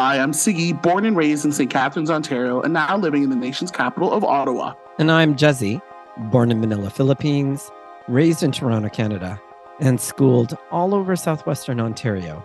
I am Sigi, born and raised in St. Catharines, Ontario, and now living in the nation's capital of Ottawa. And I'm Jezzie, born in Manila, Philippines, raised in Toronto, Canada, and schooled all over southwestern Ontario.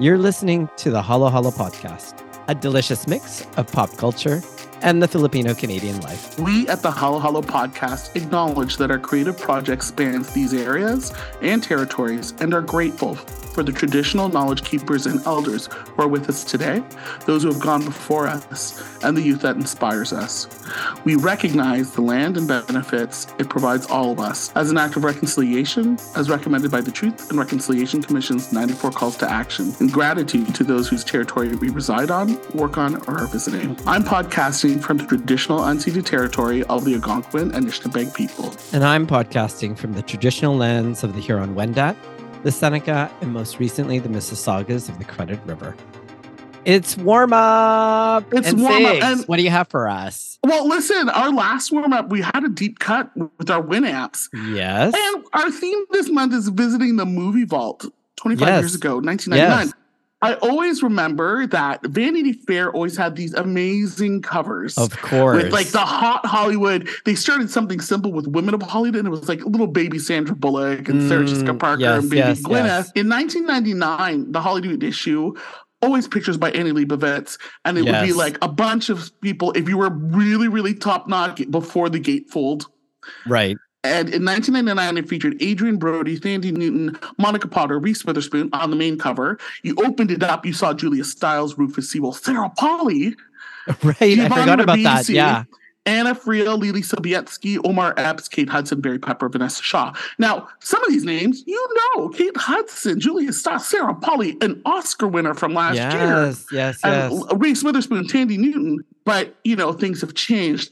You're listening to the Halo Halo podcast, a delicious mix of pop culture and the Filipino Canadian life. We at the Halo Halo podcast acknowledge that our creative project spans these areas and territories and are grateful for the traditional knowledge keepers and elders who are with us today, those who have gone before us, and the youth that inspires us. We recognize the land and benefits it provides all of us as an act of reconciliation, as recommended by the Truth and Reconciliation Commission's 94 calls to action, and gratitude to those whose territory we reside on, work on, or are visiting. I'm podcasting from the traditional unceded territory of the Algonquin and Anishinaabeg people. And I'm podcasting from the traditional lands of the Huron Wendat, the Seneca, and most recently the Mississaugas of the Credit River. It's warm up. It's and warm up, and- what do you have for us? Well, listen, our last warm up, we had a deep cut with our win apps. Yes. And our theme this month is visiting the movie vault 25 Yes. years ago, 1999. Yes. I always remember that Vanity Fair always had these amazing covers. Of course. With like the hot Hollywood, they started something simple with women of Hollywood, and it was like little baby Sandra Bullock and Sarah Mm, Jessica Parker yes, and baby yes, Gwyneth. yes. In 1999, the Hollywood issue, always pictures by Annie Leibovitz, and it would be like a bunch of people. If you were really, really top notch before the gatefold, right. And in 1999, it featured Adrien Brody, Thandie Newton, Monica Potter, Reese Witherspoon on the main cover. You opened it up, you saw Julia Stiles, Rufus Sewell, Sarah Polley, Right. I Giovanni forgot about that. Yeah. Anna Friel, Leelee Sobieski, Omar Epps, Kate Hudson, Barry Pepper, Vanessa Shaw. Now, some of these names you know Kate Hudson, Julia Stiles, Sarah Polley, an Oscar winner from last year. Yes. Yes. Yes. Reese Witherspoon, Thandie Newton, but you know things have changed.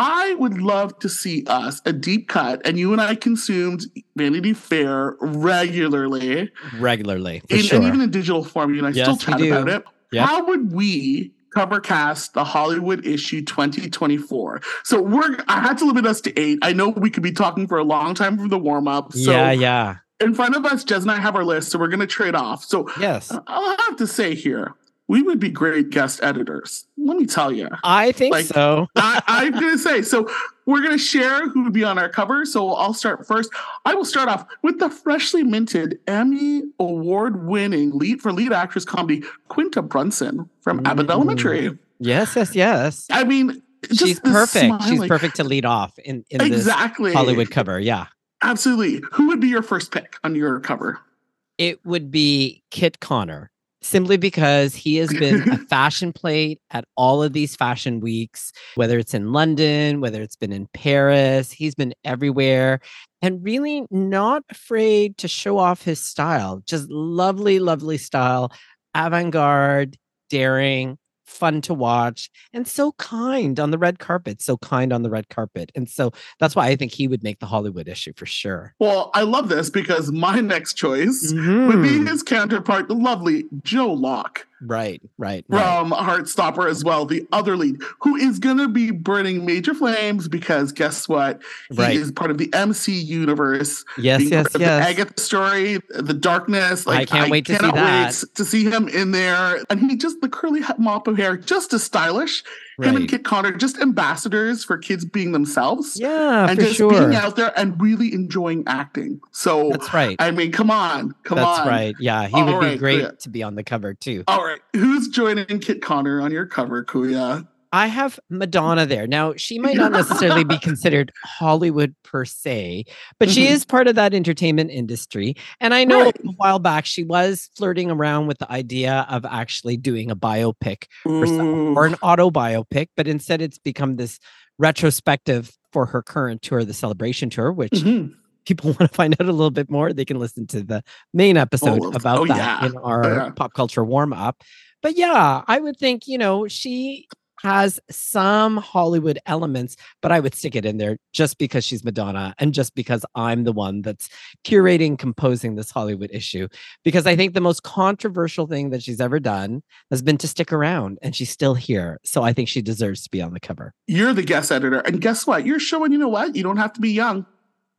I would love to see us a deep cut, and you and I consumed Vanity Fair regularly, Regularly. In, sure. and even in digital form. You and I Yes, still chat about it. Yep. How would we cover cast the Hollywood issue 2024? So we're I had to limit us to eight. I know we could be talking for a long time for the warm up. So yeah. Yeah. in front of us, Jez and I have our list, so we're gonna trade off. So Yes. I'll have to say here, we would be great guest editors. Let me tell you. I think Like- so. I, I'm going to say, so we're going to share who would be on our cover. So I'll start first. I will start off with the freshly minted Emmy award winning lead for lead actress comedy, Quinta Brunson from Abbott Mm. Elementary. Yes. Yes. Yes. I mean, She's perfect. She's perfect to lead off in, in this Exactly. Hollywood cover. Yeah. Absolutely. Who would be your first pick on your cover? It would be Kit Connor simply because he has been a fashion plate at all of these fashion weeks, whether it's in London, whether it's been in Paris, he's been everywhere and really not afraid to show off his style. Just lovely, lovely style, avant garde, daring, fun to watch, and so kind on the red carpet. So kind on the red carpet. And so that's why I think he would make the Hollywood issue for sure. Well, I love this because my next choice would be Mhm. his counterpart, the lovely Joe Locke. Right, right, right. from Heartstopper as well, the other lead, who is going to be burning major flames because guess what? He Right. is part of the MC universe. Yes, yes, yes. The Agatha story, the darkness. Like, can't wait to see that. wait to see him in there. And he just, the curly mop of hair, just as stylish. Him and Right. Kit Connor, just ambassadors for kids being themselves. Yeah, and just sure. being out there and really enjoying acting. So, That's right. I mean, come on, come That's on. That's right. Yeah, he All would be great yeah. to be on the cover too. All right, who's joining Kit Connor on your cover, Kuya? I have Madonna there. Now, she might not necessarily be considered Hollywood per se, but she Mhm. is part of that entertainment industry. And I know Right. a while back she was flirting around with the idea of actually doing a biopic or, some, Mm. or an auto biopic, but instead it's become this retrospective for her current tour, the Celebration Tour, which Mhm. people want to find out a little bit more, they can listen to the main episode Oh, about oh, that yeah. in our yeah. pop culture warm up. But yeah, I would think, you know, she has some Hollywood elements, but I would stick it in there just because she's Madonna and just because I'm the one that's curating, composing this Hollywood issue. Because I think the most controversial thing that she's ever done has been to stick around and she's still here. So I think she deserves to be on the cover. You're the guest editor. And guess what? You're showing, you know what? You don't have to be young.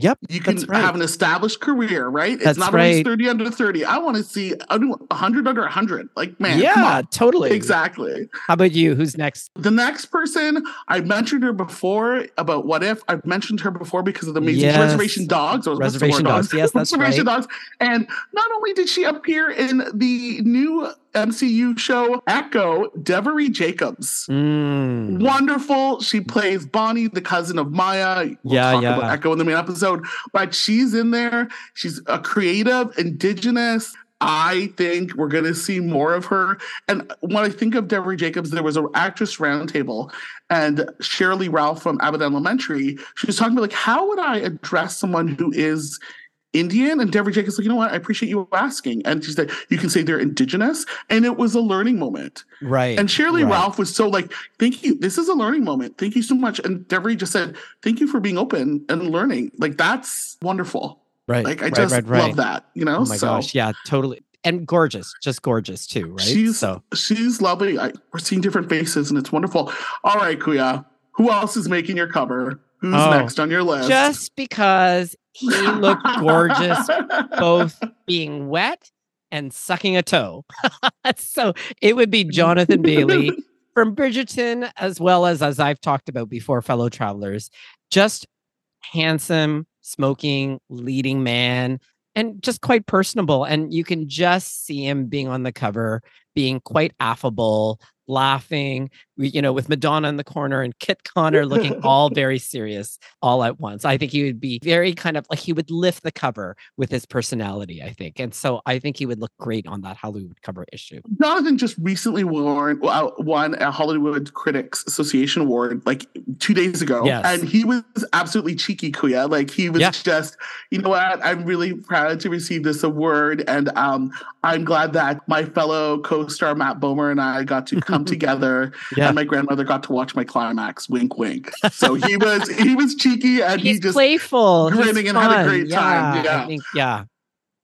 Yep. You can right. have an established career, right? It's That's not always 30 under 30. I want to see I do 100 under 100. Like, man, yeah, on. totally. Exactly. How about you? Who's next? The next person, I mentioned her before about what if. I've mentioned her before because of the amazing Yes. Reservation Dogs. Or Reservation word, Dogs. Yes, that's Reservation right. Dogs. And not only did she appear in the new MCU show Echo, Devery Jacobs. Mm. Wonderful. She plays Bonnie, the cousin of Maya. We'll Yeah, talk yeah. about Echo in the main episode, but she's in there. She's a creative, indigenous. I think we're going to see more of her. And when I think of Devery Jacobs, there was an actress roundtable, and Sheryl Lee Ralph from Abbott Elementary. She was talking about like, how would I address someone who is Indian? And Devery Jacobs like, you know what? I appreciate you asking. And she said, you can say they're indigenous, and it was a learning moment. Right. And Sheryl Lee right. Ralph was so like, thank you. This is a learning moment. Thank you so much. And Deborah just said, thank you for being open and learning. Like that's wonderful. Right. Like I right, just right, love that. You know. Oh my so gosh. Yeah, totally. And gorgeous. Just gorgeous too, right? she's so she's lovely. I, we're seeing different faces, and it's wonderful. All right, Kuya. Who else is making your cover? Who's Oh, next on your list? just because he looked gorgeous both being wet and sucking a toe. so it would be Jonathan Bailey from Bridgerton, as well as, as I've talked about before, fellow travelers, just handsome, smoking, leading man, and just quite personable. And you can just see him being on the cover, being quite affable, laughing, we- you know, with Madonna in the corner and Kit Connor looking all very serious all at once. I think he would be very kind of like he would lift the cover with his personality, I think. And so I think he would look great on that Hollywood cover issue. Jonathan just recently won uh, won a Hollywood Critics Association award like two days ago, Yes. and he was absolutely cheeky, Kuya. Like he was Yeah. just, you know what? I'm really proud to receive this award, and um, I'm glad that my fellow co-star Matt Bomer and I got to come together, Yeah. and my grandmother got to watch my climax. Wink, wink. So he was he was cheeky, and He's he just playful, he's grinning and had a fun. great time. I Yeah. think, yeah.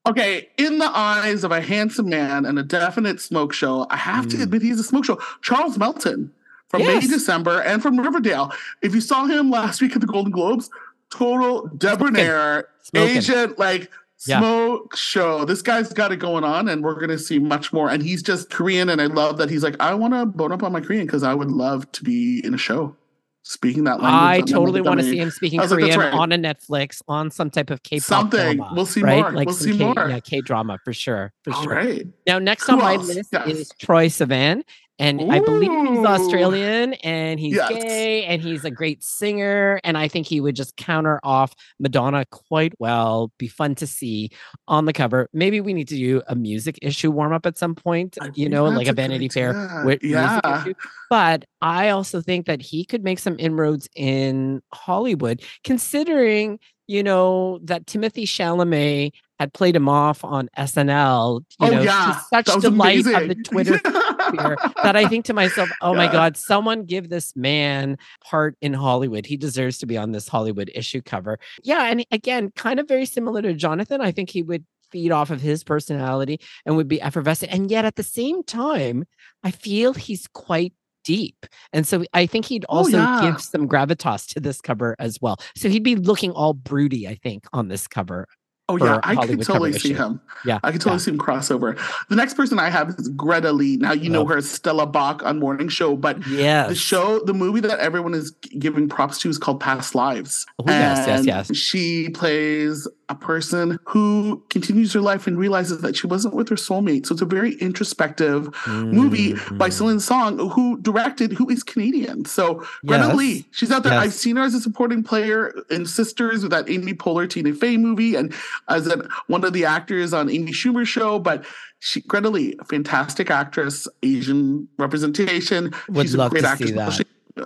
Okay, in the eyes of a handsome man and a definite smoke show, I have to Mm. admit he's a smoke show. Charles Melton from Yes. May December and from Riverdale. If you saw him last week at the Golden Globes, total debonair, Smoking. Asian, like Yeah. smoke show. This guy's got it going on, and we're gonna see much more. And he's just Korean, and I love that he's like, I want to bone up on my Korean because I would love to be in a show speaking that language. I totally want to see him speaking was like, Korean right. on a Netflix on some type of K-pop Something. drama, We'll see right? more. Like We'll see K, more. Yeah, K drama for sure, for All sure. right. Now, next Who on my list Yes. is Troye Sivan, and I believe he's Australian and he's Yes. gay and he's a great singer. And I think he would just counter off Madonna quite well. Be fun to see on the cover. Maybe we need to do a music issue warm up at some point. I You know, like a Vanity Fair with Yeah. music issue. But I also think that he could make some inroads in Hollywood, considering you know that Timothée Chalamet had played him off on SNL. You oh know, yeah, to such delight of amazing. the Twitter sphere that I think to myself, oh my God, someone give this man part in Hollywood. He deserves to be on this Hollywood issue cover. Yeah. And again, kind of very similar to Jonathan. I think he would feed off of his personality and would be effervescent. And yet at the same time, I feel he's quite deep. And so I think he'd Oh, also yeah. give some gravitas to this cover as well. So he'd be looking all broody, I think, on this cover. Oh yeah, I Hollywood could totally see issue. him. Yeah. I could totally yeah. see him crossover. The next person I have is Greta Lee. Now you know Oh. her as Stella Bak on Morning Show, but Yes. the show, the movie that everyone is giving props to is called Past Lives. Oh, yes, yes, yes. She plays a person who continues her life and realizes that she wasn't with her soulmate. So it's a very introspective mm-hmm. movie by. Celine Song, who directed, who is Canadian. So Greta Yes. Lee, she's out there. Yes. I've seen her as a supporting player in Sisters with that Amy Poehler Tina Fey movie, and as a, one of the actors on Amy Schumer's show. But she, Greta Lee, fantastic actress, Asian representation. Would she's love a great to actress. see that. She,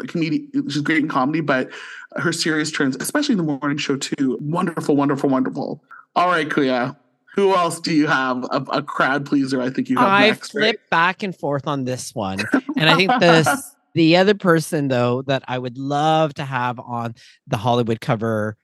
comedian, she's great in comedy, but her serious turns, especially in the morning show too, wonderful, wonderful, wonderful. All right, Kuya. Who else do you have? A, a crowd pleaser, I think you have I next. flip right? back and forth on this one. And I think this the other person though that I would love to have on the Hollywood cover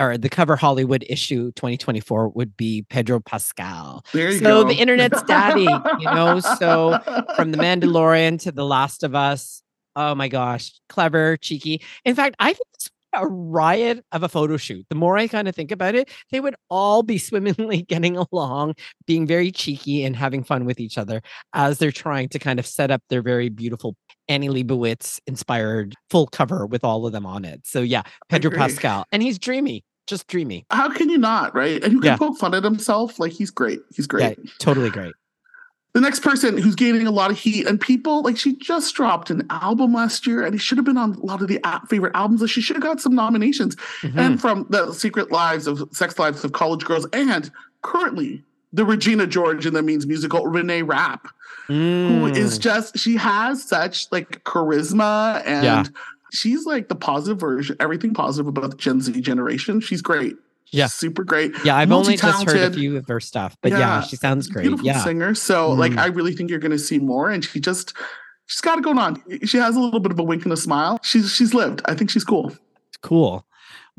or the cover Hollywood issue 2024 would be Pedro Pascal. There you So go. the internet's daddy, you know, so from the Mandalorian to the Last of Us. Oh my gosh, clever, cheeky. In fact, I think it's a riot of a photo shoot. The more I kind of think about it, they would all be swimmingly getting along, being very cheeky and having fun with each other as they're trying to kind of set up their very beautiful Annie Leibovitz inspired full cover with all of them on it. So yeah, Pedro Pascal. And he's dreamy. Just dreamy. How can you not, right? And who can yeah. poke fun at himself? Like he's great. He's great. Yeah, totally great. The next person who's gaining a lot of heat and people like she just dropped an album last year and he should have been on a lot of the favorite albums. She should have got some nominations mm-hmm. and from the Secret Lives of Sex Lives of College Girls and currently the Regina George in the Means musical Reneé Rapp, mm. who is just she has such like charisma and yeah. she's like the positive version, everything positive about the Gen Z generation. She's great yeah super great yeah i've only just heard a few of her stuff but yeah, yeah she sounds great beautiful yeah singer so mm. like i really think you're going to see more and she just she's got it going on she has a little bit of a wink and a smile she's she's lived i think she's cool cool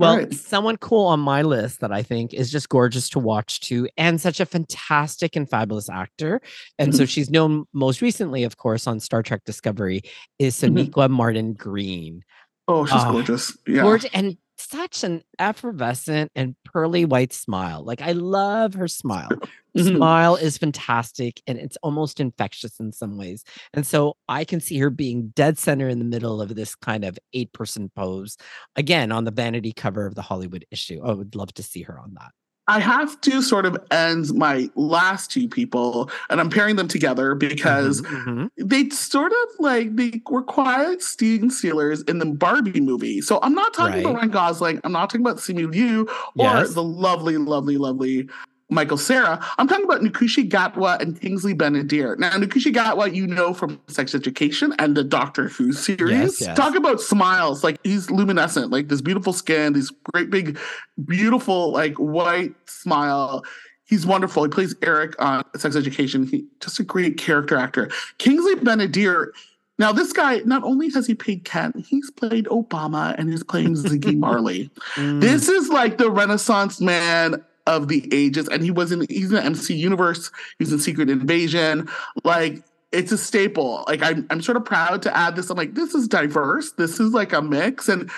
well, right. someone cool on my list that I think is just gorgeous to watch too, and such a fantastic and fabulous actor. And mm-hmm. so she's known most recently, of course, on Star Trek Discovery, is Sonequa mm-hmm. Martin Green. Oh, she's uh, gorgeous. Yeah. Gorgeous. And such an effervescent and pearly white smile. Like I love her smile. Mm-hmm. Smile is fantastic and it's almost infectious in some ways. And so I can see her being dead center in the middle of this kind of eight person pose again on the vanity cover of the Hollywood issue. I would love to see her on that. I have to sort of end my last two people, and I'm pairing them together because mm-hmm, mm-hmm. they sort of like they were quiet steam stealers in the Barbie movie. So I'm not talking right. about Ryan Gosling. I'm not talking about Simu Liu or yes. the lovely, lovely, lovely Michael Cera. I'm talking about Ncuti Gatwa and Kingsley Ben-Adir. Now, Ncuti Gatwa, you know from Sex Education and the Doctor Who series. Yes, yes. Talk about smiles. Like he's luminescent, like this beautiful skin, these great big, beautiful, like white smile. He's wonderful. He plays Eric on Sex Education. He just a great character actor. Kingsley Ben-Adir. Now, this guy, not only has he played Ken, he's played Obama and he's playing Ziggy Marley. Mm. This is like the Renaissance man of the ages. And he was in he's in the MC universe, he's in Secret Invasion. Like it's a staple. Like I'm I'm sort of proud to add this. I'm like, this is diverse. This is like a mix. And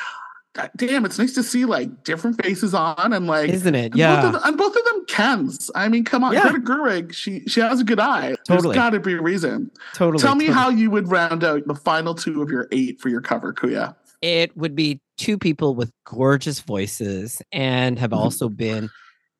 damn, it's nice to see like different faces on and like isn't it? Yeah. Both them, and both of them Kens. I mean, come on, yeah. Greta Gerwig, she she has a good eye. Totally. There's gotta be a reason. Totally. Tell me totally. how you would round out the final two of your eight for your cover, Kuya. It would be two people with gorgeous voices and have mm-hmm. also been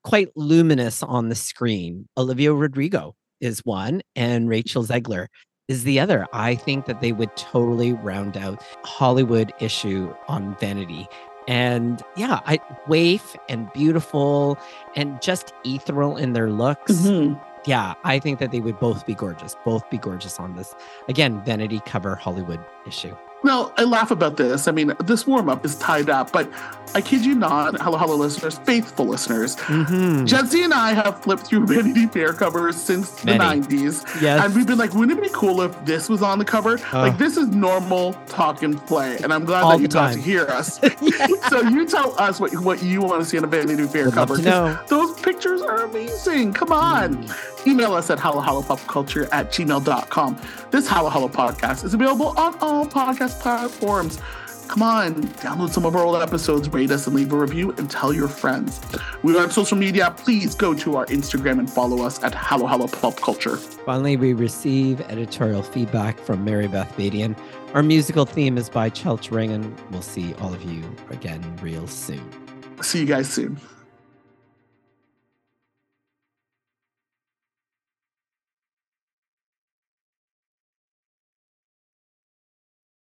quite luminous on the screen. Olivia Rodrigo is one, and Rachel Zegler is the other. I think that they would totally round out Hollywood issue on Vanity. And yeah, I waif and beautiful and just ethereal in their looks. Mm-hmm. Yeah, I think that they would both be gorgeous, both be gorgeous on this. Again, Vanity cover Hollywood issue. Well, I laugh about this. I mean, this warm up is tied up, but I kid you not, hello, hello, listeners, faithful listeners. Mm-hmm. Jesse and I have flipped through Vanity Fair covers since Many. the 90s. Yes. And we've been like, wouldn't it be cool if this was on the cover? Uh, like, this is normal talk and play. And I'm glad that you got to hear us. so you tell us what, what you want to see on a Vanity Fair Would cover. Those pictures are amazing. Come on. Mm. Email us at halohalopopculture at gmail.com. This Hallow podcast is available on all podcast platforms. Come on, download some of our old episodes, rate us, and leave a review, and tell your friends. We're on social media. Please go to our Instagram and follow us at Halo Hallow Pop Culture. Finally, we receive editorial feedback from Mary Beth Badian. Our musical theme is by Chelch Rangan. We'll see all of you again real soon. See you guys soon.